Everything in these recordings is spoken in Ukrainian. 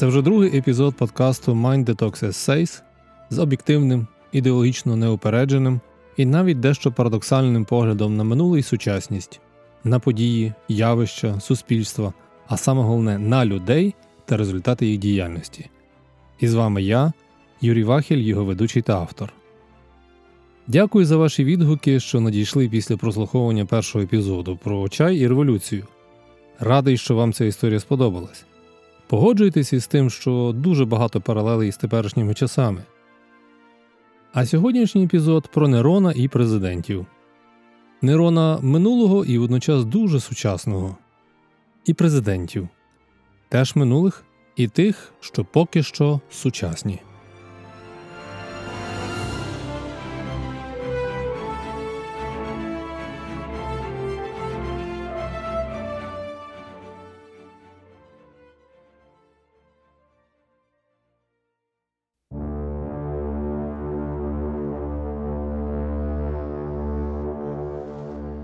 Це вже другий епізод подкасту Mind Detox Essays з об'єктивним, ідеологічно неупередженим і навіть дещо парадоксальним поглядом на минуле і сучасність, на події, явища, суспільства, а саме головне на людей та результати їх діяльності. І з вами я, Юрій Вахіль, його ведучий та автор. Дякую за ваші відгуки, що надійшли після прослуховування першого епізоду про чай і революцію. Радий, що вам ця історія сподобалась. Погоджуйтесь із тим, що дуже багато паралелей з теперішніми часами. А сьогоднішній епізод про Нерона і президентів. Нерона минулого і водночас дуже сучасного, і президентів теж минулих і тих, що поки що сучасні.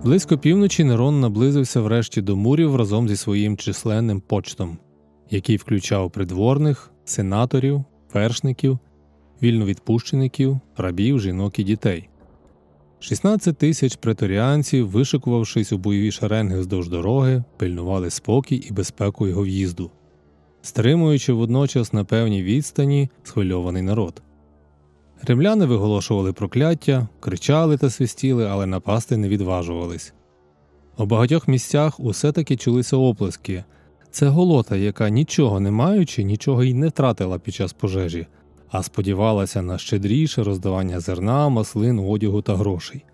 Близько півночі Нерон наблизився врешті до мурів разом зі своїм численним почтом, який включав придворних, сенаторів, вершників, вільновідпущеників, рабів, жінок і дітей. 16 тисяч преторіанців, вишикувавшись у бойові шеренги вздовж дороги, пильнували спокій і безпеку його в'їзду, стримуючи водночас на певній відстані схвильований народ. Римляни виголошували прокляття, кричали та свистіли, але напасти не відважувались. У багатьох місцях усе таки чулися оплески це голота, яка нічого не маючи, нічого й не втратила під час пожежі, а сподівалася на щедріше роздавання зерна, маслин, одягу та грошей.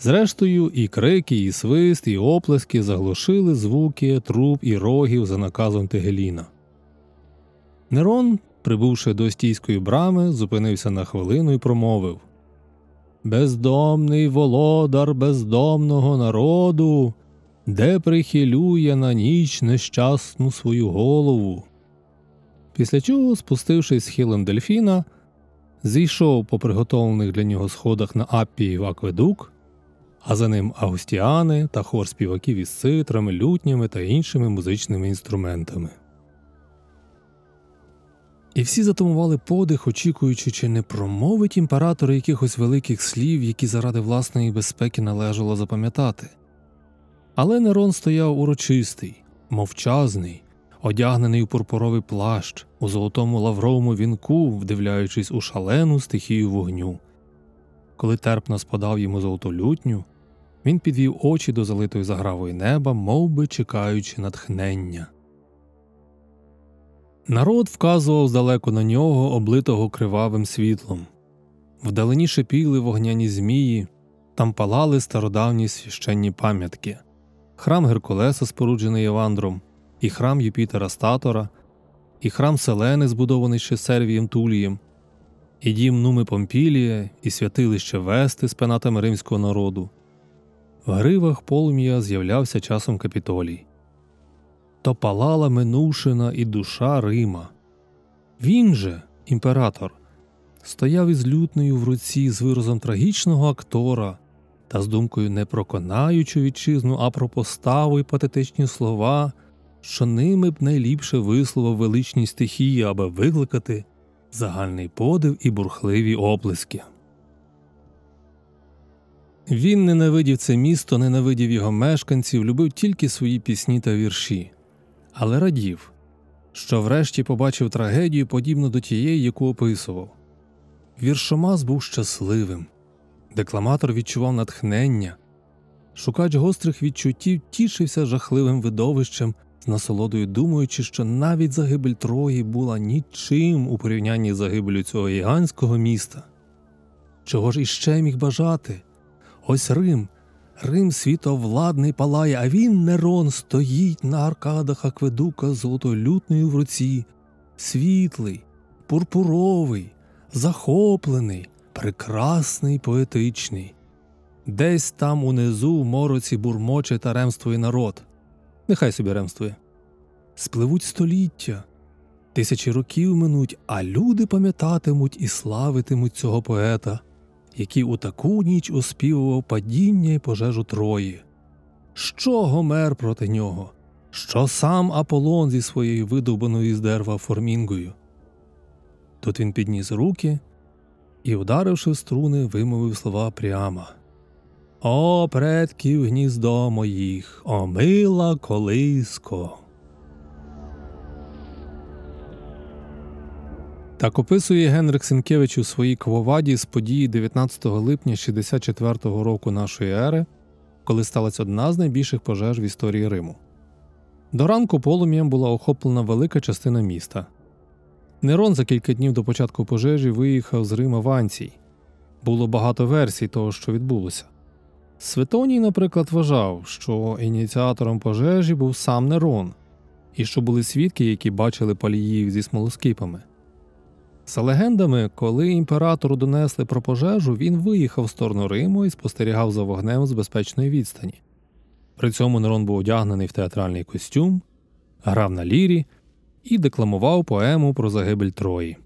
Зрештою, і крики, і свист, і оплески заглушили звуки труб і рогів за наказом Тегеліна. Нерон прибувши до стійської брами, зупинився на хвилину і промовив Бездомний володар бездомного народу, де прихилює на ніч нещасну свою голову. Після чого, спустившись схилем дельфіна, зійшов по приготовлених для нього сходах на Аппії в акведук, а за ним агустіани та хор співаків із цитрами, лютнями та іншими музичними інструментами. І всі затумували подих, очікуючи, чи не промовить імператор якихось великих слів, які заради власної безпеки належало запам'ятати. Але Нерон стояв урочистий, мовчазний, одягнений у пурпуровий плащ, у золотому лавровому вінку, вдивляючись у шалену стихію вогню. Коли терпно спадав йому золотолютню, він підвів очі до залитої загравої неба, мов би чекаючи натхнення. Народ вказував здалеку на нього, облитого кривавим світлом. Вдалині шипіли вогняні змії, там палали стародавні священні пам'ятки, храм Геркулеса, споруджений Євандром, і храм Юпітера Статора, і храм Селени, збудований ще Сервієм Тулієм, і дім Нуми Помпілія, і святилище Вести з пенатами римського народу. В гривах полум'я з'являвся часом капітолій то палала минувшина і душа Рима. Він же, імператор, стояв із лютнею в руці з виразом трагічного актора та з думкою не про конаючу вітчизну, а про поставу й патетичні слова, що ними б найліпше висловив величність стихії, аби викликати загальний подив і бурхливі оплески. Він ненавидів це місто, ненавидів його мешканців, любив тільки свої пісні та вірші але радів, що врешті побачив трагедію, подібну до тієї, яку описував. Віршомас був щасливим, декламатор відчував натхнення, шукач гострих відчуттів тішився жахливим видовищем, з насолодою думаючи, що навіть загибель Трої була нічим у порівнянні з загибелю цього гігантського міста. Чого ж іще міг бажати? Ось Рим, Рим світовладний палає, а він Нерон стоїть на аркадах акведука золотолютною в руці, світлий, пурпуровий, захоплений, прекрасний, поетичний. Десь там унизу в мороці бурмоче та ремствує народ. Нехай собі ремствує. Спливуть століття, тисячі років минуть, а люди пам'ятатимуть і славитимуть цього поета який у таку ніч оспівував падіння й пожежу Трої. Що Гомер проти нього? що сам Аполлон зі своєю видовбаною з дерева формінгою. Тут він підніс руки і, ударивши в струни, вимовив слова прямо. О, предків гніздо моїх, о мила колиско. Так описує Генрик Сенкевич у своїй квоваді з події 19 липня 64 року нашої ери, коли сталася одна з найбільших пожеж в історії Риму. До ранку полум'ям була охоплена велика частина міста. Нерон за кілька днів до початку пожежі виїхав з Рима в Анцій. Було багато версій того, що відбулося. Светоній, наприклад, вважав, що ініціатором пожежі був сам Нерон, і що були свідки, які бачили паліїв зі смолоскипами. За легендами, коли імператору донесли про пожежу, він виїхав в сторону Риму і спостерігав за вогнем з безпечної відстані. При цьому Нерон був одягнений в театральний костюм, грав на лірі і декламував поему про загибель Трої.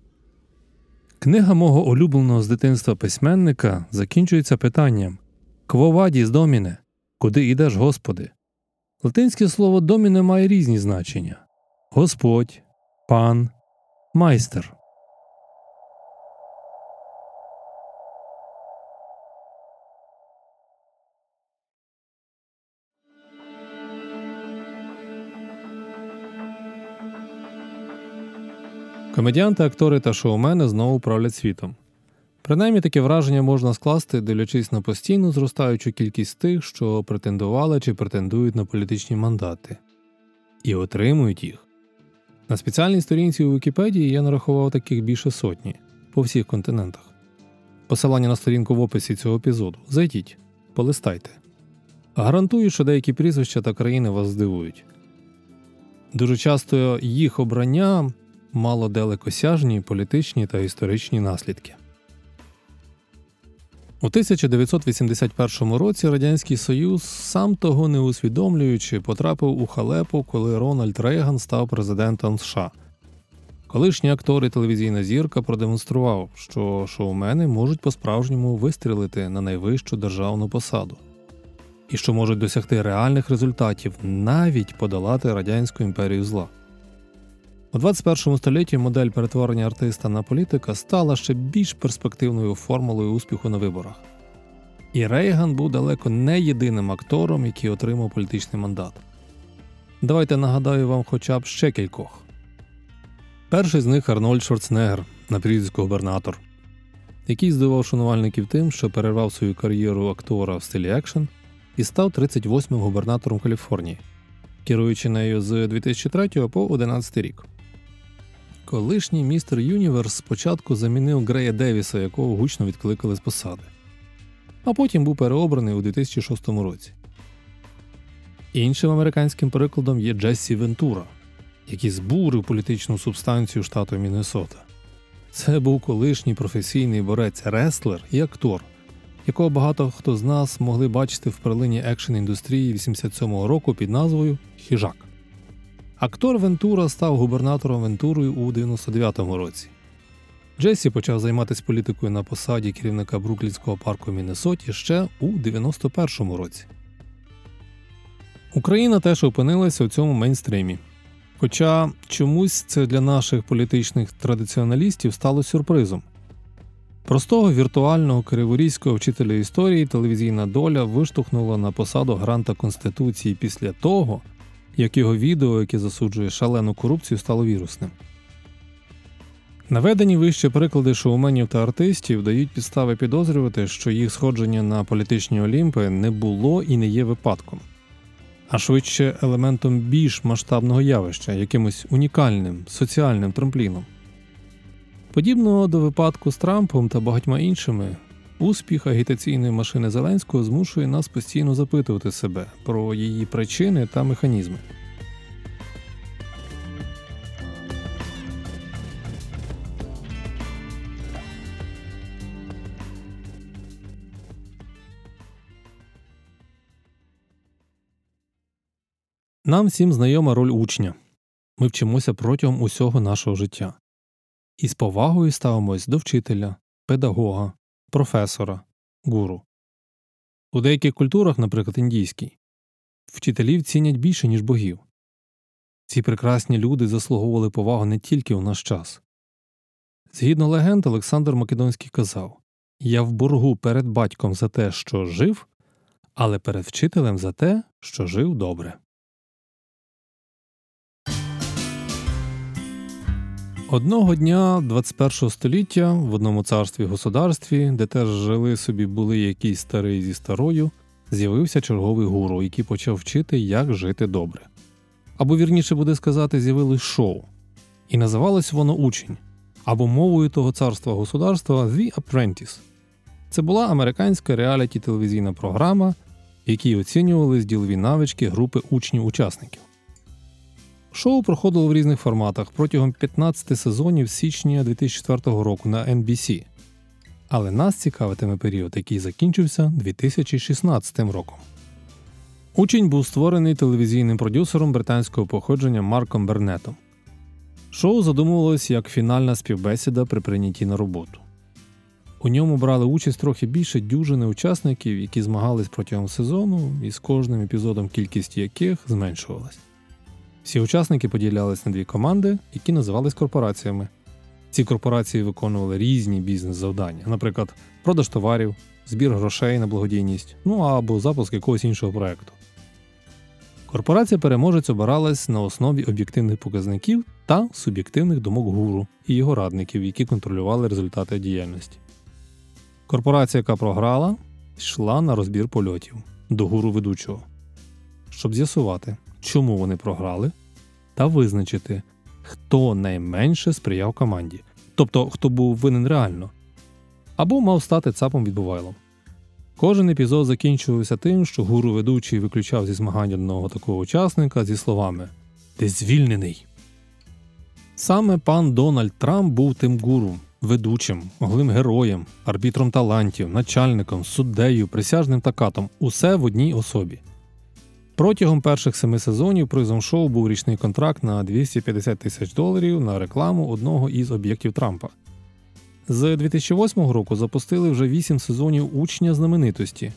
Книга мого улюбленого з дитинства письменника закінчується питанням Квовадіс доміне, куди йдеш, Господи? Латинське слово доміне має різні значення Господь, пан, майстер. Комедіанти, актори та шоумени знову правлять світом. Принаймні таке враження можна скласти, дивлячись на постійно зростаючу кількість тих, що претендували чи претендують на політичні мандати, і отримують їх. На спеціальній сторінці у Вікіпедії я нарахував таких більше сотні по всіх континентах. Посилання на сторінку в описі цього епізоду. Зайдіть, полистайте. Гарантую, що деякі прізвища та країни вас здивують. Дуже часто їх обрання мало далекосяжні політичні та історичні наслідки. У 1981 році Радянський Союз, сам того не усвідомлюючи, потрапив у халепу, коли Рональд Рейган став президентом США. Колишній актор і телевізійна зірка продемонстрував, що шоумени можуть по-справжньому вистрілити на найвищу державну посаду, і що можуть досягти реальних результатів, навіть подолати радянську імперію зла. У 21 столітті модель перетворення артиста на політика стала ще більш перспективною формулою успіху на виборах. І Рейган був далеко не єдиним актором, який отримав політичний мандат. Давайте нагадаю вам хоча б ще кількох. Перший з них Арнольд Шварценеггер на прізвисько губернатор, який здивував шанувальників тим, що перервав свою кар'єру актора в стилі екшен і став 38-м губернатором Каліфорнії, керуючи нею з 2003 по 2011 рік. Колишній Mr. Universe спочатку замінив Грея Девіса, якого гучно відкликали з посади, а потім був переобраний у 2006 році. Іншим американським прикладом є Джессі Вентура, який збурив політичну субстанцію штату Міннесота. Це був колишній професійний борець-реслер і актор, якого багато хто з нас могли бачити в перлині екшн індустрії 87-го року під назвою Хіжак. Актор Вентура став губернатором Вентурою у 99-му році. Джесі почав займатися політикою на посаді керівника Бруклінського парку Міннесоті ще у 91-му році. Україна теж опинилася у цьому мейнстрімі. Хоча чомусь це для наших політичних традиціоналістів стало сюрпризом. Простого віртуального криворізького вчителя історії телевізійна доля виштовхнула на посаду гранта Конституції після того, як його відео, яке засуджує шалену корупцію, стало вірусним. Наведені вище приклади шоуменів та артистів дають підстави підозрювати, що їх сходження на політичні олімпи не було і не є випадком, а швидше елементом більш масштабного явища, якимось унікальним соціальним трампліном. Подібно до випадку з Трампом та багатьма іншими, Успіх агітаційної машини Зеленського змушує нас постійно запитувати себе про її причини та механізми. Нам всім знайома роль учня. Ми вчимося протягом усього нашого життя. І з повагою ставимось до вчителя, педагога, професора, гуру. У деяких культурах, наприклад, індійській, вчителів цінять більше, ніж богів. Ці прекрасні люди заслуговували повагу не тільки у наш час. Згідно легенд, Олександр Македонський казав Я в боргу перед батьком за те, що жив, але перед вчителем за те, що жив добре. Одного дня 21 століття в одному царстві государстві, де теж жили собі були якісь старий зі старою, з'явився черговий гуру, який почав вчити, як жити добре. Або вірніше буде сказати, з'явилось шоу. І називалось воно Учень або мовою того царства государства The Apprentice. Це була американська реаліті телевізійна програма, в якій оцінювались ділові навички групи учнів-учасників. Шоу проходило в різних форматах протягом 15 сезонів січня 2004 року на NBC. Але нас цікавитиме період, який закінчився 2016 роком. Учень був створений телевізійним продюсером британського походження Марком Бернетом. Шоу задумувалось як фінальна співбесіда при прийнятті на роботу. У ньому брали участь трохи більше дюжини учасників, які змагались протягом сезону, і з кожним епізодом кількість яких зменшувалась. Всі учасники поділялись на дві команди, які називались корпораціями. Ці корпорації виконували різні бізнес-завдання, наприклад, продаж товарів, збір грошей на благодійність, ну або запуск якогось іншого проекту. Корпорація переможець обиралась на основі об'єктивних показників та суб'єктивних думок гуру і його радників, які контролювали результати діяльності. Корпорація, яка програла, йшла на розбір польотів до гуру ведучого, щоб з'ясувати, чому вони програли, та визначити, хто найменше сприяв команді, тобто хто був винен реально, або мав стати цапом відбувайлом. Кожен епізод закінчувався тим, що гуру ведучий виключав зі змагань одного такого учасника зі словами Ти звільнений. Саме пан Дональд Трамп був тим гуру, ведучим, оглим героєм, арбітром талантів, начальником, суддею, присяжним та катом усе в одній особі. Протягом перших семи сезонів призом шоу був річний контракт на 250 тисяч доларів на рекламу одного із об'єктів Трампа. З 2008 року запустили вже 8 сезонів учня знаменитості.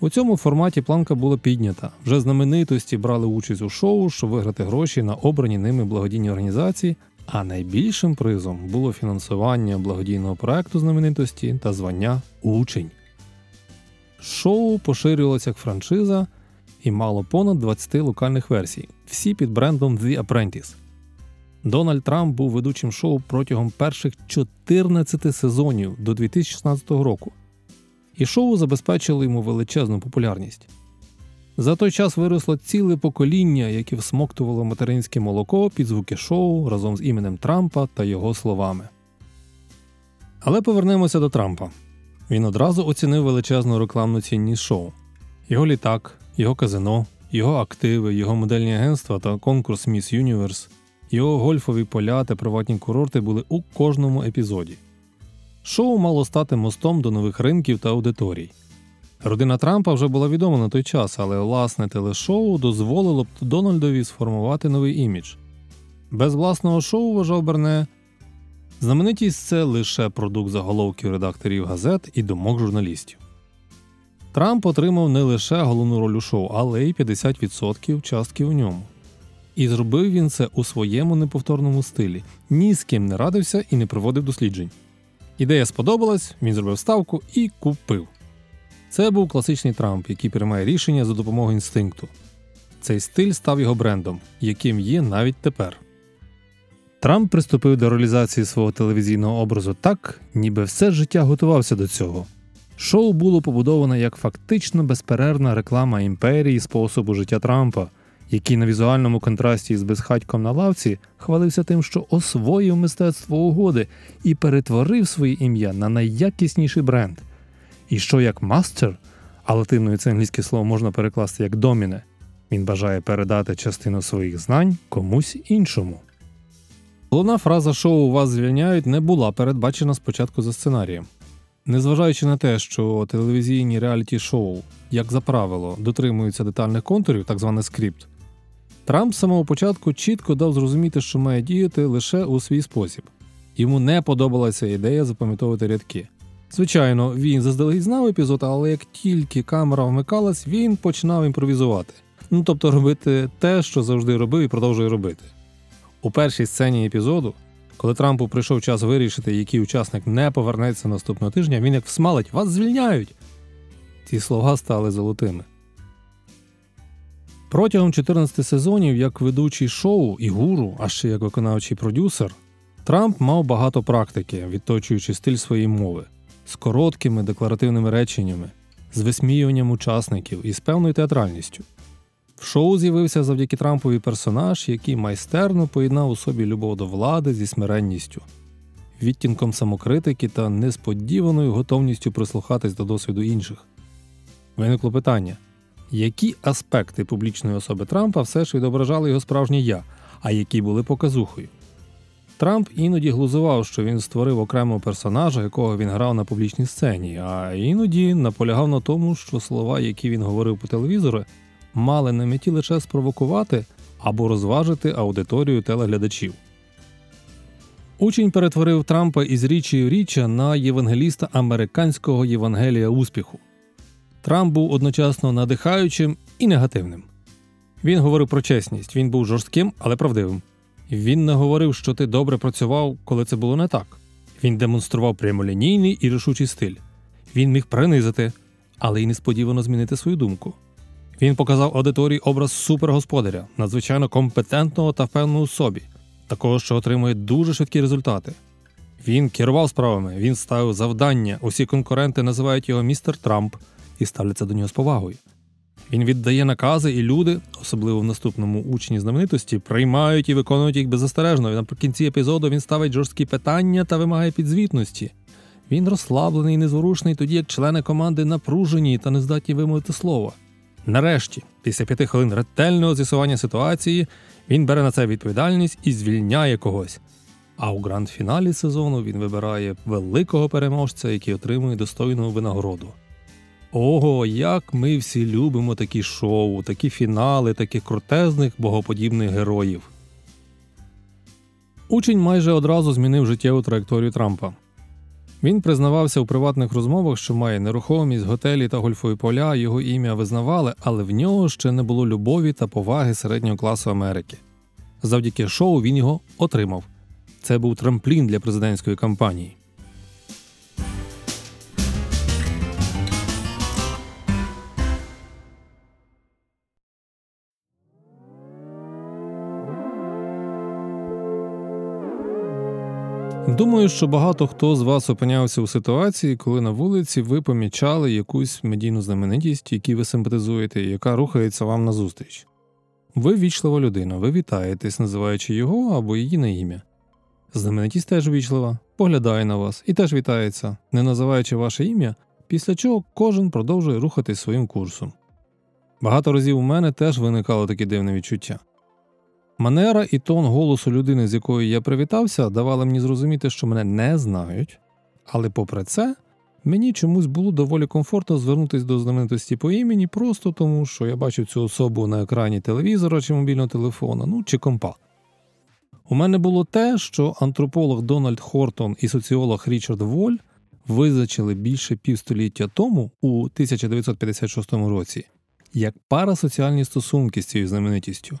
У цьому форматі планка була піднята. Вже знаменитості брали участь у шоу, щоб виграти гроші на обрані ними благодійні організації, а найбільшим призом було фінансування благодійного проекту знаменитості та звання Учень. Шоу поширювалося як франшиза і мало понад 20 локальних версій, всі під брендом The Apprentice. Дональд Трамп був ведучим шоу протягом перших 14 сезонів до 2016 року, і шоу забезпечило йому величезну популярність. За той час виросло ціле покоління, яке всмоктувало материнське молоко під звуки шоу разом з іменем Трампа та його словами. Але повернемося до Трампа. Він одразу оцінив величезну рекламну цінність шоу, його літак, його казино, його активи, його модельні агентства та конкурс Miss Universe, його гольфові поля та приватні курорти були у кожному епізоді. Шоу мало стати мостом до нових ринків та аудиторій. Родина Трампа вже була відома на той час, але власне телешоу дозволило б Дональдові сформувати новий імідж. Без власного шоу, вважав Берне, знаменитість це лише продукт заголовків редакторів газет і думок журналістів. Трамп отримав не лише головну роль у шоу, але й 50% частки у ньому. І зробив він це у своєму неповторному стилі, ні з ким не радився і не проводив досліджень. Ідея сподобалась, він зробив ставку і купив. Це був класичний Трамп, який приймає рішення за допомогою інстинкту. Цей стиль став його брендом, яким є навіть тепер. Трамп приступив до реалізації свого телевізійного образу так, ніби все життя готувався до цього. Шоу було побудовано як фактично безперервна реклама імперії способу життя Трампа, який на візуальному контрасті з безхатьком на лавці хвалився тим, що освоїв мистецтво угоди і перетворив своє ім'я на найякісніший бренд. І що як мастер, а латиною це англійське слово можна перекласти як доміне, він бажає передати частину своїх знань комусь іншому. Головна фраза шоу Вас звільняють не була передбачена спочатку за сценарієм. Незважаючи на те, що телевізійні реаліті-шоу, як за правило, дотримуються детальних контурів, так званий скрипт, Трамп з самого початку чітко дав зрозуміти, що має діяти лише у свій спосіб. Йому не подобалася ідея запам'ятовувати рядки. Звичайно, він заздалегідь знав епізод, але як тільки камера вмикалась, він починав імпровізувати. Ну тобто робити те, що завжди робив і продовжує робити. У першій сцені епізоду, коли Трампу прийшов час вирішити, який учасник не повернеться наступного тижня, він як всмалить вас звільняють. Ці слова стали золотими. Протягом 14 сезонів, як ведучий шоу і гуру, а ще як виконавчий продюсер, Трамп мав багато практики, відточуючи стиль своєї мови з короткими декларативними реченнями, з висміюванням учасників і з певною театральністю. В шоу з'явився завдяки Трампові персонаж, який майстерно поєднав у собі любов до влади зі смиренністю, відтінком самокритики та несподіваною готовністю прислухатись до досвіду інших. Виникло питання, які аспекти публічної особи Трампа все ж відображали його справжнє я, а які були показухою. Трамп іноді глузував, що він створив окремого персонажа, якого він грав на публічній сцені, а іноді наполягав на тому, що слова, які він говорив по телевізору, мали на меті лише спровокувати або розважити аудиторію телеглядачів. Учень перетворив Трампа із річі річчя на євангеліста американського Євангелія успіху. Трамп був одночасно надихаючим і негативним. Він говорив про чесність, він був жорстким, але правдивим. Він не говорив, що ти добре працював, коли це було не так. Він демонстрував прямолінійний і рішучий стиль. Він міг принизити, але й несподівано змінити свою думку. Він показав аудиторії образ супергосподаря, надзвичайно компетентного та впевненого в собі, такого, що отримує дуже швидкі результати. Він керував справами, він ставив завдання. Усі конкуренти називають його містер Трамп і ставляться до нього з повагою. Він віддає накази, і люди, особливо в наступному учні знаменитості, приймають і виконують їх беззастережно. Наприкінці епізоду він ставить жорсткі питання та вимагає підзвітності. Він розслаблений і незворушний, тоді як члени команди напружені та не здатні вимовити слова. Нарешті, після п'яти хвилин ретельного з'ясування ситуації, він бере на це відповідальність і звільняє когось. А у гранд-фіналі сезону він вибирає великого переможця, який отримує достойну винагороду. Ого, як ми всі любимо такі шоу, такі фінали, таких крутезних богоподібних героїв. Учень майже одразу змінив життєву траєкторію Трампа. Він признавався у приватних розмовах, що має нерухомість, готелі та гольфові поля, його ім'я визнавали, але в нього ще не було любові та поваги середнього класу Америки. Завдяки шоу він його отримав. Це був трамплін для президентської кампанії. Думаю, що багато хто з вас опинявся у ситуації, коли на вулиці ви помічали якусь медійну знаменитість, якій ви симпатизуєте, яка рухається вам назустріч. Ви вічлива людина, ви вітаєтесь, називаючи його або її на ім'я. Знаменитість теж вічлива, поглядає на вас і теж вітається, не називаючи ваше ім'я, після чого кожен продовжує рухатись своїм курсом. Багато разів у мене теж виникало таке дивне відчуття. Манера і тон голосу людини, з якою я привітався, давали мені зрозуміти, що мене не знають, але попри це, мені чомусь було доволі комфортно звернутися до знаменитості по імені, просто тому, що я бачив цю особу на екрані телевізора чи мобільного телефона, ну чи компа. У мене було те, що антрополог Дональд Хортон і соціолог Річард Воль визначили більше півстоліття тому, у 1956 році, як парасоціальні стосунки з цією знаменитістю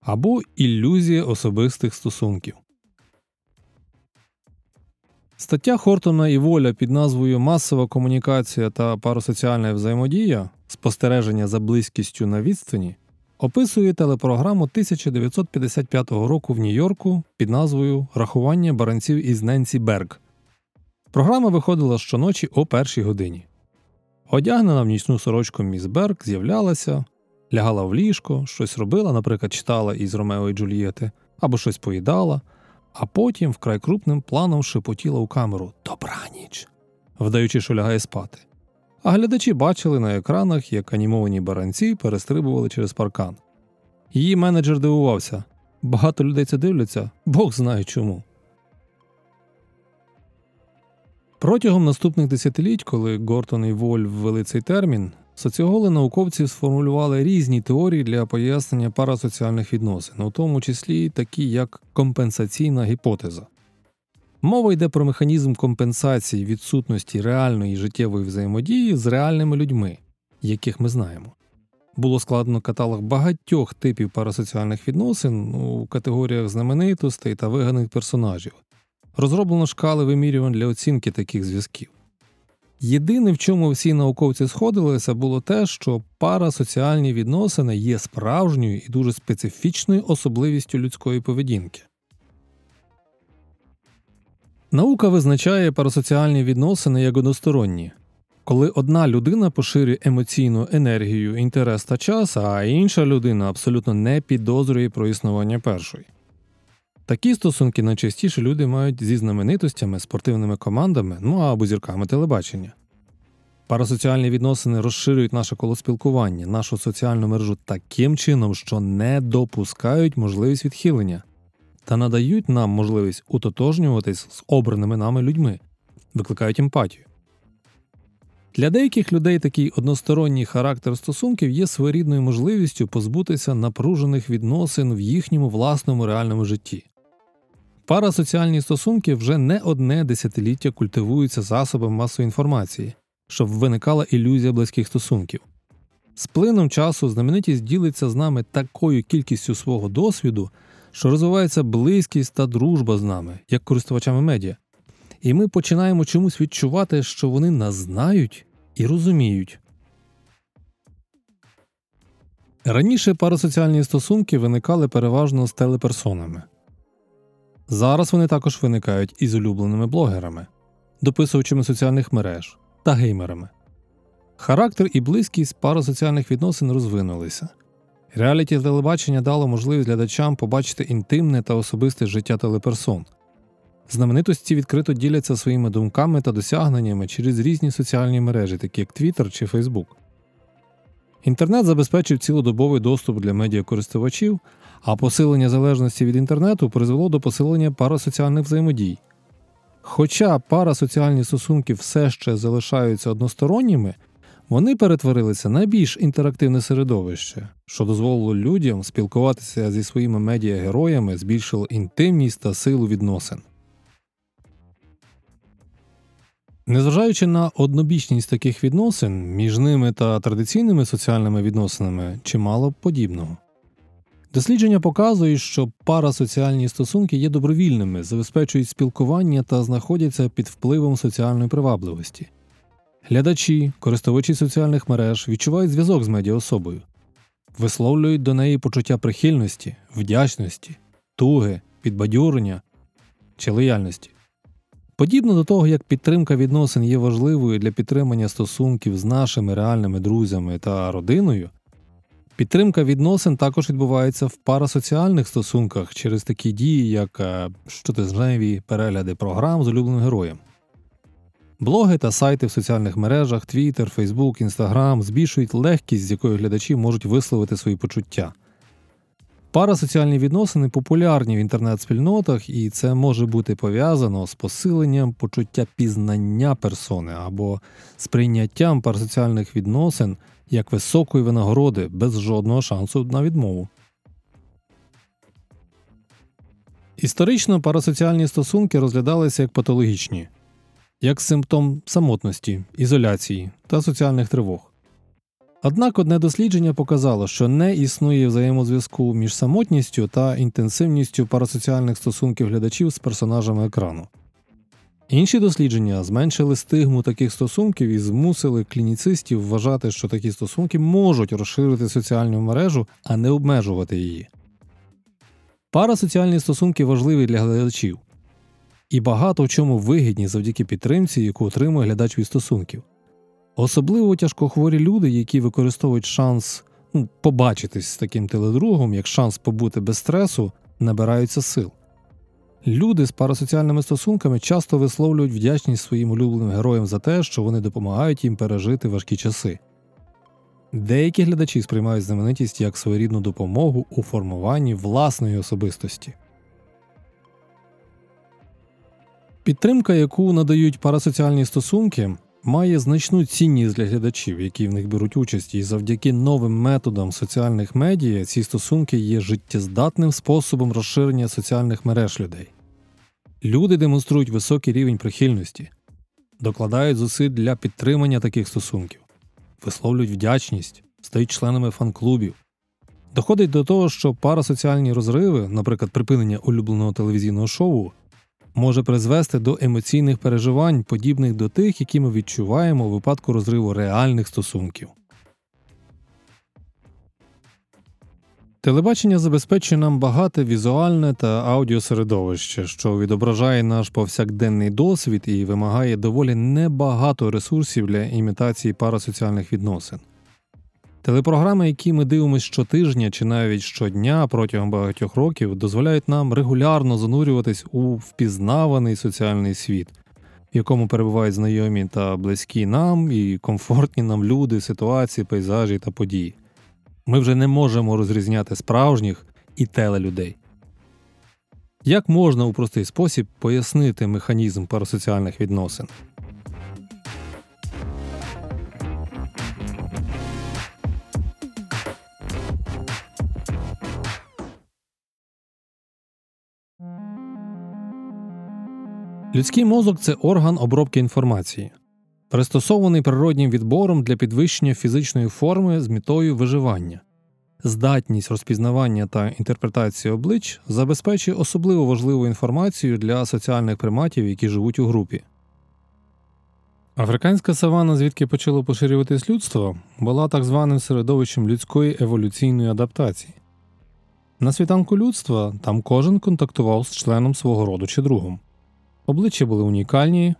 або ілюзія особистих стосунків. Стаття Хортона і Воля під назвою Масова комунікація та парасоціальна взаємодія спостереження за близькістю на відстані описує телепрограму 1955 року в Нью-Йорку під назвою Рахування баранців із Ненсі Берг. Програма виходила щоночі о першій годині. Одягнена в нічну сорочку міс Берг з'являлася, лягала в ліжко, щось робила, наприклад, читала із Ромео і Джульєти, або щось поїдала, а потім вкрай крупним планом шепотіла у камеру Добраніч, вдаючи, що лягає спати. А глядачі бачили на екранах, як анімовані баранці перестрибували через паркан. Її менеджер дивувався багато людей це дивляться, Бог знає чому. Протягом наступних десятиліть, коли Гортон і Воль ввели цей термін, Соціологи науковці сформулювали різні теорії для пояснення парасоціальних відносин, у тому числі такі як компенсаційна гіпотеза. Мова йде про механізм компенсації відсутності реальної життєвої взаємодії з реальними людьми, яких ми знаємо. було складено каталог багатьох типів парасоціальних відносин у категоріях знаменитостей та виганих персонажів. Розроблено шкали вимірювань для оцінки таких зв'язків. Єдине, в чому всі науковці сходилися, було те, що парасоціальні відносини є справжньою і дуже специфічною особливістю людської поведінки. Наука визначає парасоціальні відносини як односторонні, коли одна людина поширює емоційну енергію, інтерес та час, а інша людина абсолютно не підозрює про існування першої. Такі стосунки найчастіше люди мають зі знаменитостями, спортивними командами, ну або зірками телебачення. Парасоціальні відносини розширюють наше коло спілкування, нашу соціальну мережу таким чином, що не допускають можливість відхилення та надають нам можливість утотожнюватись з обраними нами людьми, викликають емпатію. Для деяких людей такий односторонній характер стосунків є своєрідною можливістю позбутися напружених відносин в їхньому власному реальному житті. Парасоціальні стосунки вже не одне десятиліття культивуються засобами масової інформації, щоб виникала ілюзія близьких стосунків. З плином часу знаменитість ділиться з нами такою кількістю свого досвіду, що розвивається близькість та дружба з нами, як користувачами медіа, і ми починаємо чомусь відчувати, що вони нас знають і розуміють. Раніше парасоціальні стосунки виникали переважно з телеперсонами. Зараз вони також виникають із улюбленими блогерами, дописувачами соціальних мереж та геймерами. Характер і близькість парасоціальних відносин розвинулися. Реаліті телебачення дало можливість глядачам побачити інтимне та особисте життя телеперсон. Знаменитості відкрито діляться своїми думками та досягненнями через різні соціальні мережі, такі як Twitter чи Facebook. Інтернет забезпечив цілодобовий доступ для медіакористувачів, а посилення залежності від інтернету призвело до посилення парасоціальних взаємодій. Хоча парасоціальні стосунки все ще залишаються односторонніми, вони перетворилися на більш інтерактивне середовище, що дозволило людям спілкуватися зі своїми медіагероями, збільшило інтимність та силу відносин. Незважаючи на однобічність таких відносин, між ними та традиційними соціальними відносинами чимало подібного. Дослідження показують, що парасоціальні стосунки є добровільними, забезпечують спілкування та знаходяться під впливом соціальної привабливості. Глядачі, користувачі соціальних мереж відчувають зв'язок з медіаособою, висловлюють до неї почуття прихильності, вдячності, туги, підбадьорення чи лояльності. Подібно до того, як підтримка відносин є важливою для підтримання стосунків з нашими реальними друзями та родиною, підтримка відносин також відбувається в парасоціальних стосунках через такі дії, як е, щотижневі перегляди програм з улюбленим героєм. Блоги та сайти в соціальних мережах Twitter, Facebook, Instagram збільшують легкість, з якою глядачі можуть висловити свої почуття. Парасоціальні відносини популярні в інтернет-спільнотах, і це може бути пов'язано з посиленням почуття пізнання персони або сприйняттям парасоціальних відносин як високої винагороди без жодного шансу на відмову. Історично парасоціальні стосунки розглядалися як патологічні, як симптом самотності, ізоляції та соціальних тривог. Однак одне дослідження показало, що не існує взаємозв'язку між самотністю та інтенсивністю парасоціальних стосунків глядачів з персонажами екрану. Інші дослідження зменшили стигму таких стосунків і змусили клініцистів вважати, що такі стосунки можуть розширити соціальну мережу, а не обмежувати її. Парасоціальні стосунки важливі для глядачів і багато в чому вигідні завдяки підтримці, яку отримує глядач від стосунків. Особливо тяжкохворі люди, які використовують шанс ну, побачитись з таким теледругом, як шанс побути без стресу, набираються сил. Люди з парасоціальними стосунками часто висловлюють вдячність своїм улюбленим героям за те, що вони допомагають їм пережити важкі часи. Деякі глядачі сприймають знаменитість як своєрідну допомогу у формуванні власної особистості. Підтримка, яку надають парасоціальні стосунки, має значну цінність для глядачів, які в них беруть участь, і завдяки новим методам соціальних медіа ці стосунки є життєздатним способом розширення соціальних мереж людей. Люди демонструють високий рівень прихильності, докладають зусиль для підтримання таких стосунків, висловлюють вдячність, стають членами фан-клубів. Доходить до того, що парасоціальні розриви, наприклад, припинення улюбленого телевізійного шоу, може призвести до емоційних переживань, подібних до тих, які ми відчуваємо у випадку розриву реальних стосунків. Телебачення забезпечує нам багате візуальне та аудіосередовище, що відображає наш повсякденний досвід і вимагає доволі небагато ресурсів для імітації парасоціальних відносин. Телепрограми, які ми дивимося щотижня чи навіть щодня протягом багатьох років, дозволяють нам регулярно занурюватись у впізнаваний соціальний світ, в якому перебувають знайомі та близькі нам і комфортні нам люди, ситуації, пейзажі та події. Ми вже не можемо розрізняти справжніх і телелюдей. Як можна у простий спосіб пояснити механізм парасоціальних відносин? Людський мозок це орган обробки інформації, пристосований природнім відбором для підвищення фізичної форми з метою виживання. Здатність розпізнавання та інтерпретації облич забезпечує особливо важливу інформацію для соціальних приматів, які живуть у групі. Африканська савана, звідки почало поширюватись людство, була так званим середовищем людської еволюційної адаптації. На світанку людства там кожен контактував з членом свого роду чи другом. Обличчя були унікальні,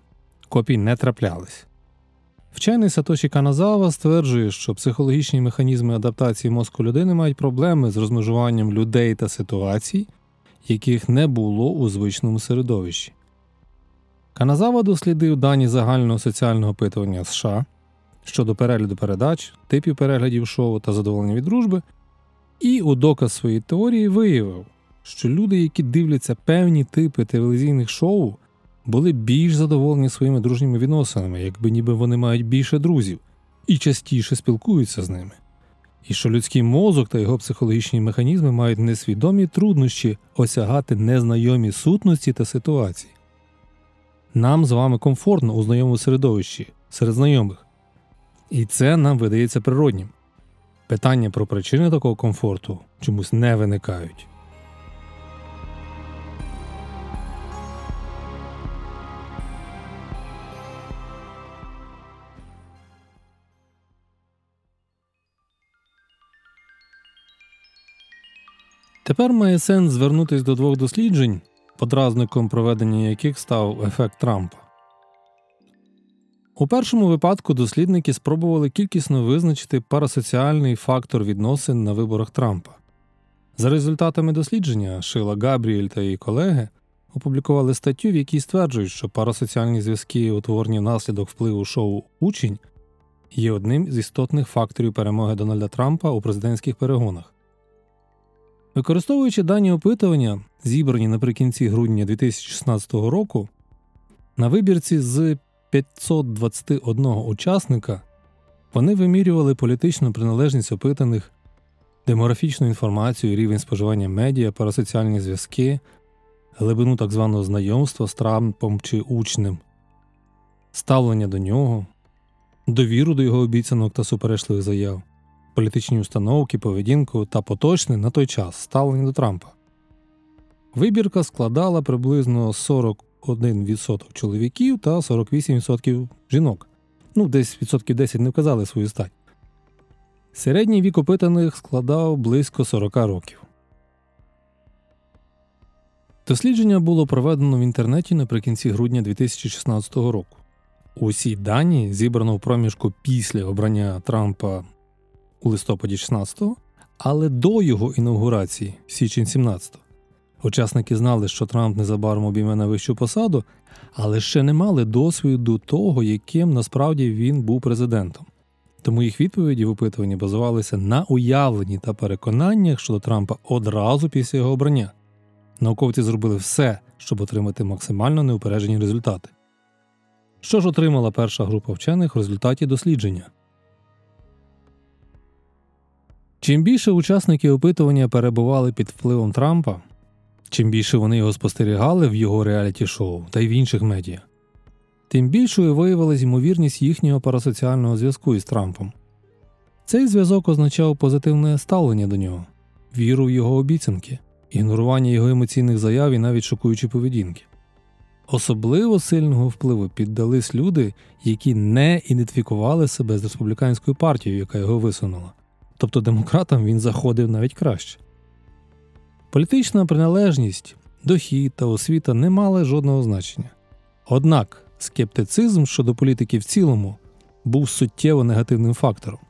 копій не траплялись. Вчений Сатоші Каназава стверджує, що психологічні механізми адаптації мозку людини мають проблеми з розмежуванням людей та ситуацій, яких не було у звичному середовищі. Каназава дослідив дані загального соціального опитування США щодо перегляду передач, типів переглядів шоу та задоволення від дружби, і у доказ своєї теорії виявив, що люди, які дивляться певні типи телевізійних шоу, були більш задоволені своїми дружніми відносинами, якби ніби вони мають більше друзів і частіше спілкуються з ними. І що людський мозок та його психологічні механізми мають несвідомі труднощі осягати незнайомі сутності та ситуації. Нам з вами комфортно у знайомому середовищі, серед знайомих, і це нам видається природнім. Питання про причини такого комфорту чомусь не виникають. Тепер має сенс звернутися до двох досліджень, подразником проведення яких став ефект Трампа. У першому випадку дослідники спробували кількісно визначити парасоціальний фактор відносин на виборах Трампа. За результатами дослідження Шила Габріель та її колеги опублікували статтю, в якій стверджують, що парасоціальні зв'язки, утворені внаслідок впливу шоу Учень, є одним з істотних факторів перемоги Дональда Трампа у президентських перегонах. Використовуючи дані опитування, зібрані наприкінці грудня 2016 року, на вибірці з 521 учасника вони вимірювали політичну приналежність опитаних, демографічну інформацію, рівень споживання медіа, парасоціальні зв'язки, глибину так званого знайомства з Трампом чи учнем, ставлення до нього, довіру до його обіцянок та суперечливих заяв політичні установки, поведінку та поточне на той час ставлення до Трампа. Вибірка складала приблизно 41% чоловіків та 48% жінок. Ну, десь відсотків 10 не вказали свою стать. Середній вік опитаних складав близько 40 років. Дослідження було проведено в інтернеті наприкінці грудня 2016 року. Усі дані зібрано в проміжку після обрання Трампа у листопаді 16-го, але до його інаугурації, січень 17-го. Учасники знали, що Трамп незабаром обійме на вищу посаду, але ще не мали досвіду того, яким насправді він був президентом. Тому їх відповіді в опитуванні базувалися на уявленні та переконаннях щодо Трампа одразу після його обрання. Науковці зробили все, щоб отримати максимально неупереджені результати. Що ж отримала перша група вчених в результаті дослідження? Чим більше учасники опитування перебували під впливом Трампа, чим більше вони його спостерігали в його реаліті-шоу та й в інших медіа, тим більшою виявилась ймовірність їхнього парасоціального зв'язку із Трампом. Цей зв'язок означав позитивне ставлення до нього, віру в його обіцянки, ігнорування його емоційних заяв і навіть шокуючі поведінки. Особливо сильного впливу піддались люди, які не ідентифікували себе з республіканською партією, яка його висунула. Тобто демократам він заходив навіть краще. Політична приналежність, дохід та освіта не мали жодного значення. Однак скептицизм щодо політики в цілому був суттєво негативним фактором.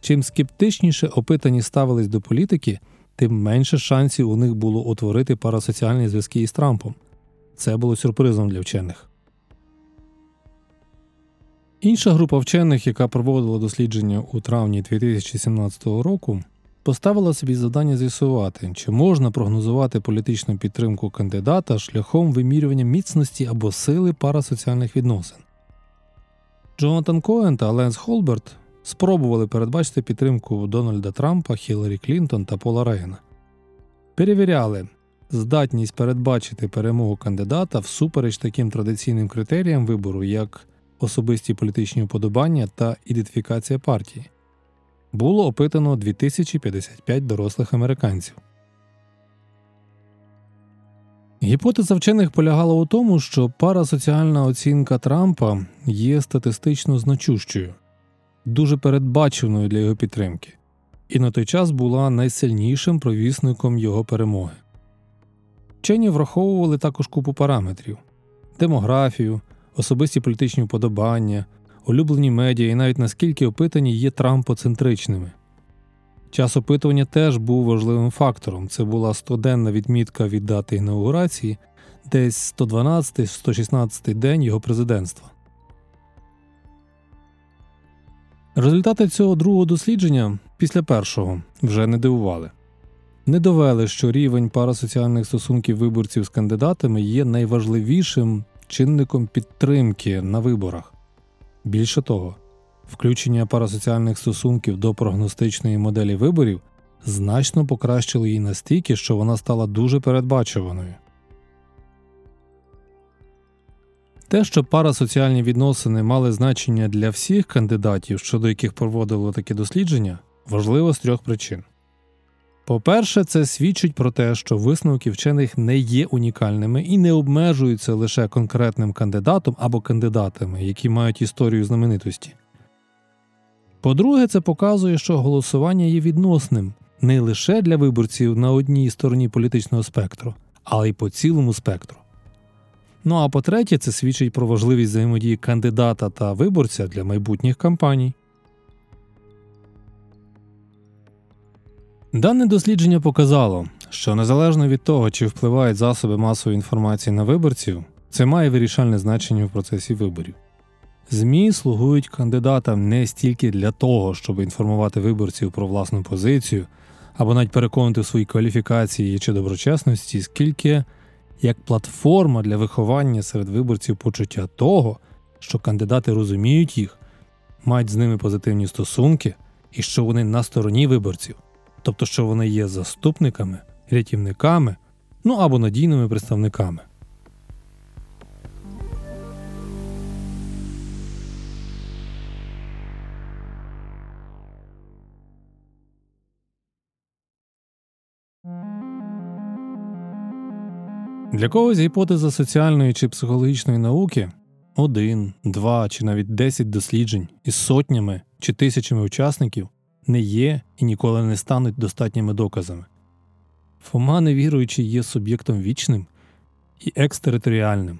Чим скептичніше опитані ставились до політики, тим менше шансів у них було утворити парасоціальні зв'язки із Трампом. Це було сюрпризом для вчених. Інша група вчених, яка проводила дослідження у травні 2017 року, поставила собі завдання з'ясувати, чи можна прогнозувати політичну підтримку кандидата шляхом вимірювання міцності або сили парасоціальних відносин. Джонатан Коен та Ленс Холберт спробували передбачити підтримку Дональда Трампа, Хіларі Клінтон та Пола Рейгана. Перевіряли здатність передбачити перемогу кандидата всупереч таким традиційним критеріям вибору, як особисті політичні уподобання та ідентифікація партії. Було опитано 2055 дорослих американців. Гіпотеза вчених полягала у тому, що парасоціальна оцінка Трампа є статистично значущою, дуже передбаченою для його підтримки, і на той час була найсильнішим провісником його перемоги. Вчені враховували також купу параметрів демографію, особисті політичні вподобання, улюблені медіа і навіть наскільки опитані є трампоцентричними. Час опитування теж був важливим фактором. Це була 100-денна відмітка від дати інаугурації, десь 112-116 день його президентства. Результати цього другого дослідження після першого вже не дивували. Не довели, що рівень парасоціальних стосунків виборців з кандидатами є найважливішим чинником підтримки на виборах. Більше того, включення парасоціальних стосунків до прогностичної моделі виборів значно покращило її настільки, що вона стала дуже передбачуваною. Те, що парасоціальні відносини мали значення для всіх кандидатів, щодо яких проводило таке дослідження, важливо з трьох причин. По-перше, це свідчить про те, що висновки вчених не є унікальними і не обмежуються лише конкретним кандидатом або кандидатами, які мають історію знаменитості. По-друге, це показує, що голосування є відносним не лише для виборців на одній стороні політичного спектру, але й по цілому спектру. Ну а по-третє, це свідчить про важливість взаємодії кандидата та виборця для майбутніх кампаній. Дане дослідження показало, що незалежно від того, чи впливають засоби масової інформації на виборців, це має вирішальне значення в процесі виборів. ЗМІ слугують кандидатам не стільки для того, щоб інформувати виборців про власну позицію або навіть переконати в своїй кваліфікації чи доброчесності, скільки як платформа для виховання серед виборців почуття того, що кандидати розуміють їх, мають з ними позитивні стосунки і що вони на стороні виборців тобто що вони є заступниками, рятівниками, ну або надійними представниками. Для когось гіпотеза соціальної чи психологічної науки один, два чи навіть десять досліджень із сотнями чи тисячами учасників не є і ніколи не стануть достатніми доказами. Фома невіруючий є суб'єктом вічним і екстериторіальним.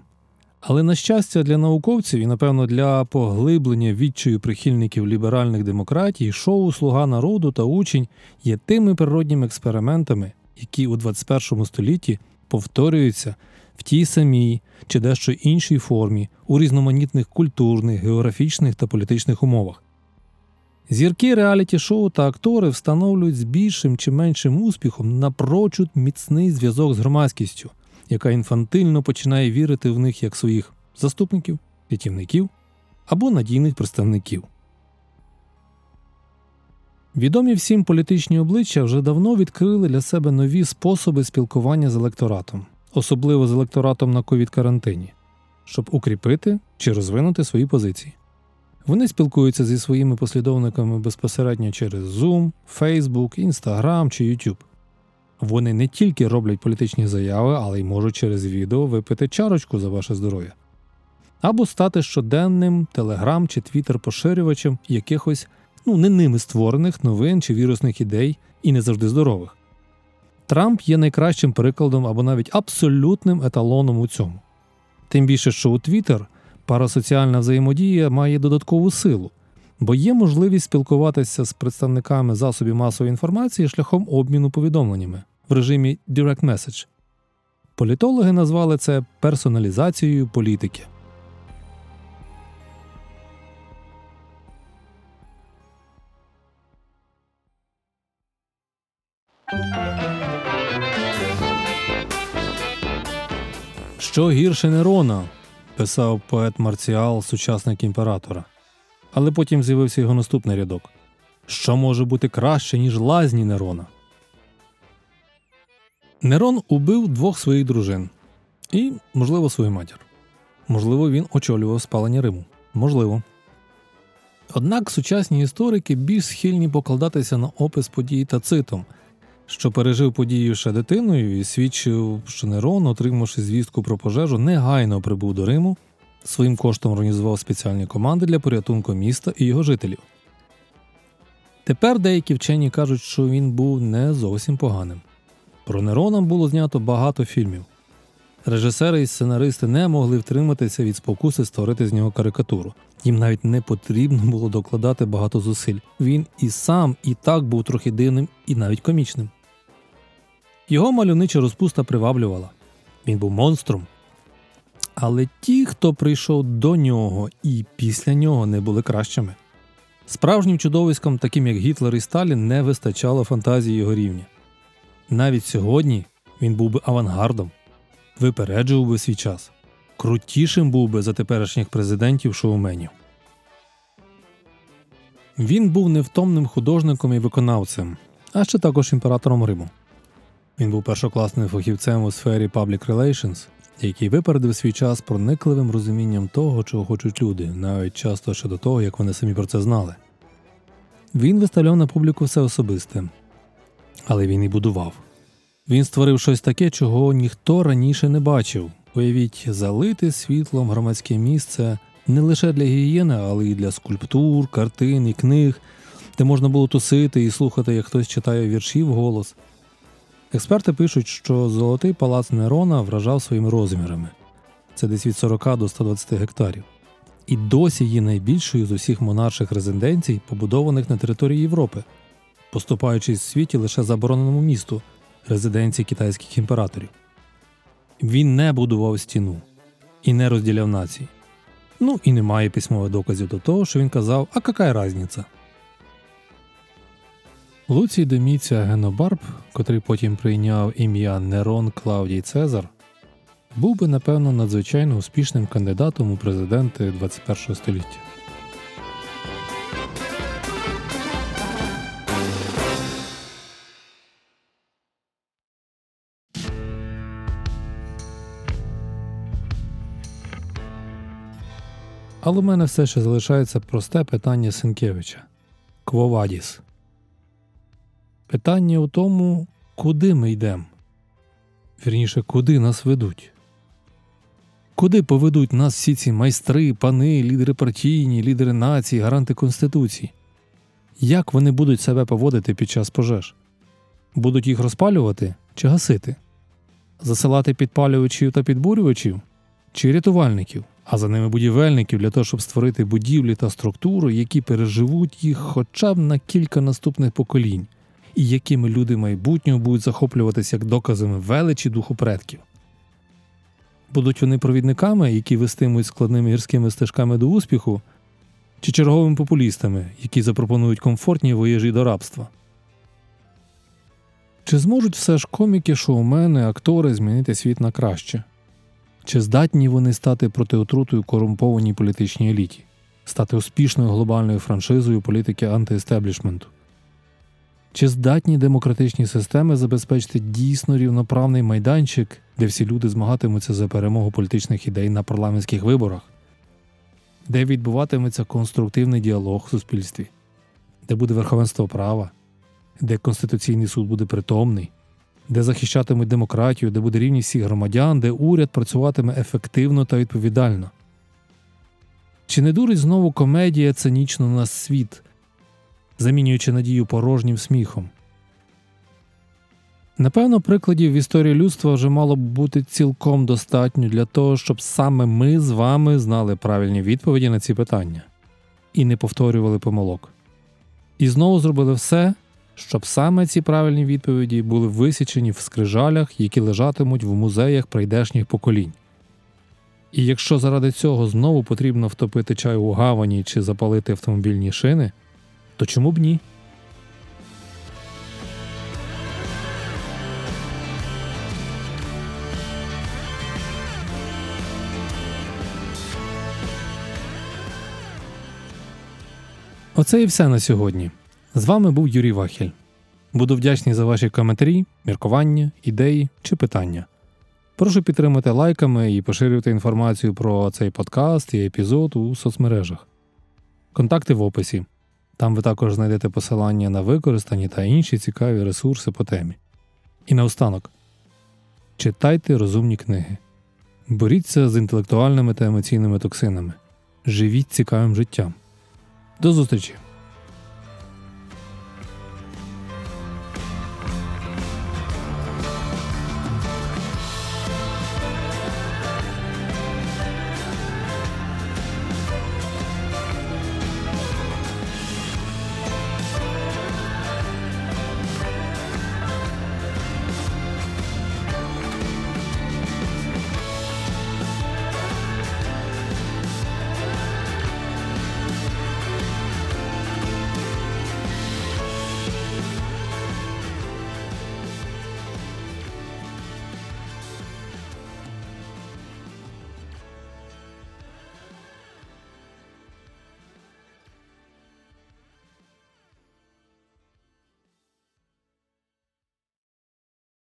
Але, на щастя, для науковців і, напевно, для поглиблення відчаю прихильників ліберальних демократій, шоу Слуга народу та учень є тими природніми експериментами, які у 21 столітті повторюються в тій самій чи дещо іншій формі у різноманітних культурних, географічних та політичних умовах. Зірки реаліті шоу та актори встановлюють з більшим чи меншим успіхом напрочуд міцний зв'язок з громадськістю, яка інфантильно починає вірити в них як своїх заступників, рятівників або надійних представників. Відомі всім політичні обличчя вже давно відкрили для себе нові способи спілкування з електоратом, особливо з електоратом на ковід карантині, щоб укріпити чи розвинути свої позиції. Вони спілкуються зі своїми послідовниками безпосередньо через Zoom, Facebook, Instagram чи YouTube. Вони не тільки роблять політичні заяви, але й можуть через відео випити чарочку за ваше здоров'я. Або стати щоденним телеграм чи твіттер поширювачем якихось ну не ними створених новин чи вірусних ідей і не завжди здорових. Трамп є найкращим прикладом або навіть абсолютним еталоном у цьому. Тим більше, що у Твіттер парасоціальна взаємодія має додаткову силу, бо є можливість спілкуватися з представниками засобів масової інформації шляхом обміну повідомленнями в режимі Direct Message. Політологи назвали це персоналізацією політики. Що гірше Нерона, писав поет Марціал, сучасник імператора. Але потім з'явився його наступний рядок: Що може бути краще, ніж лазні Нерона? Нерон убив двох своїх дружин і, можливо, свою матір. Можливо, він очолював спалення Риму. Можливо. Однак сучасні історики більш схильні покладатися на опис події Тацитом, що пережив подію ще дитиною і свідчив, що Нерон, отримавши звістку про пожежу, негайно прибув до Риму, своїм коштом організував спеціальні команди для порятунку міста і його жителів. Тепер деякі вчені кажуть, що він був не зовсім поганим. Про Нерона було знято багато фільмів. Режисери і сценаристи не могли втриматися від спокуси створити з нього карикатуру. Їм навіть не потрібно було докладати багато зусиль. Він і сам і так був трохи дивним і навіть комічним. Його мальовнича розпуста приваблювала. Він був монстром. Але ті, хто прийшов до нього і після нього, не були кращими. Справжнім чудовиськом, таким як Гітлер і Сталін, не вистачало фантазії його рівня. Навіть сьогодні він був би авангардом, випереджував би свій час, крутішим був би за теперішніх президентів шоуменів. Він був невтомним художником і виконавцем, а ще також імператором Риму. Він був першокласним фахівцем у сфері Public Relations, який випередив свій час проникливим розумінням того, чого хочуть люди, навіть часто ще до того, як вони самі про це знали. Він виставляв на публіку все особисте, але він і будував. Він створив щось таке, чого ніхто раніше не бачив. Уявіть, залити світлом громадське місце не лише для гігієни, але й для скульптур, картин і книг, де можна було тусити і слухати, як хтось читає вірші вголос. Експерти пишуть, що золотий палац Нерона вражав своїми розмірами це десь від 40 до 120 гектарів, і досі є найбільшою з усіх монарших резиденцій, побудованих на території Європи, поступаючись в світі лише забороненому місту резиденції китайських імператорів. Він не будував стіну і не розділяв нації. Ну і немає письмових доказів до того, що він казав, а яка різниця? Луцій Доміція Генобарб, котрий потім прийняв ім'я Нерон Клаудій Цезар, був би, напевно, надзвичайно успішним кандидатом у президенти 21 століття. Але у мене все ще залишається просте питання Сенкевича Квовадіс. Питання у тому, куди ми йдемо. Вірніше, куди нас ведуть. Куди поведуть нас всі ці майстри, пани, лідери партійні, лідери нації, гаранти Конституції? Як вони будуть себе поводити під час пожеж? Будуть їх розпалювати чи гасити? Засилати підпалювачів та підбурювачів чи рятувальників, а за ними будівельників для того, щоб створити будівлі та структуру, які переживуть їх хоча б на кілька наступних поколінь, і якими люди майбутнього будуть захоплюватися як доказами величі духу предків. Будуть вони провідниками, які вестимуть складними гірськими стежками до успіху, чи черговими популістами, які запропонують комфортні воєжі до рабства. Чи зможуть все ж коміки, шоумени, актори змінити світ на краще? Чи здатні вони стати протиотрутою корумпованій політичній еліті, стати успішною глобальною франшизою політики антиестеблішменту? Чи здатні демократичні системи забезпечити дійсно рівноправний майданчик, де всі люди змагатимуться за перемогу політичних ідей на парламентських виборах? де відбуватиметься конструктивний діалог в суспільстві, де буде верховенство права, де Конституційний суд буде притомний, де захищатимуть демократію, де буде рівність всіх громадян, де уряд працюватиме ефективно та відповідально. Чи не дурить знову комедія цинічно на світ, замінюючи надію порожнім сміхом? Напевно, прикладів в історії людства вже мало б бути цілком достатньо для того, щоб саме ми з вами знали правильні відповіді на ці питання і не повторювали помилок. І знову зробили все, щоб саме ці правильні відповіді були висічені в скрижалях, які лежатимуть в музеях прийдешніх поколінь. І якщо заради цього знову потрібно втопити чай у гавані чи запалити автомобільні шини, то чому б ні? Оце і все на сьогодні. З вами був Юрій Вахіль. Буду вдячний за ваші коментарі, міркування, ідеї чи питання. Прошу підтримати лайками і поширювати інформацію про цей подкаст і епізод у соцмережах. Контакти в описі. Там ви також знайдете посилання на використані та інші цікаві ресурси по темі. І наостанок читайте розумні книги. Боріться з інтелектуальними та емоційними токсинами. Живіть цікавим життям. До зустрічі!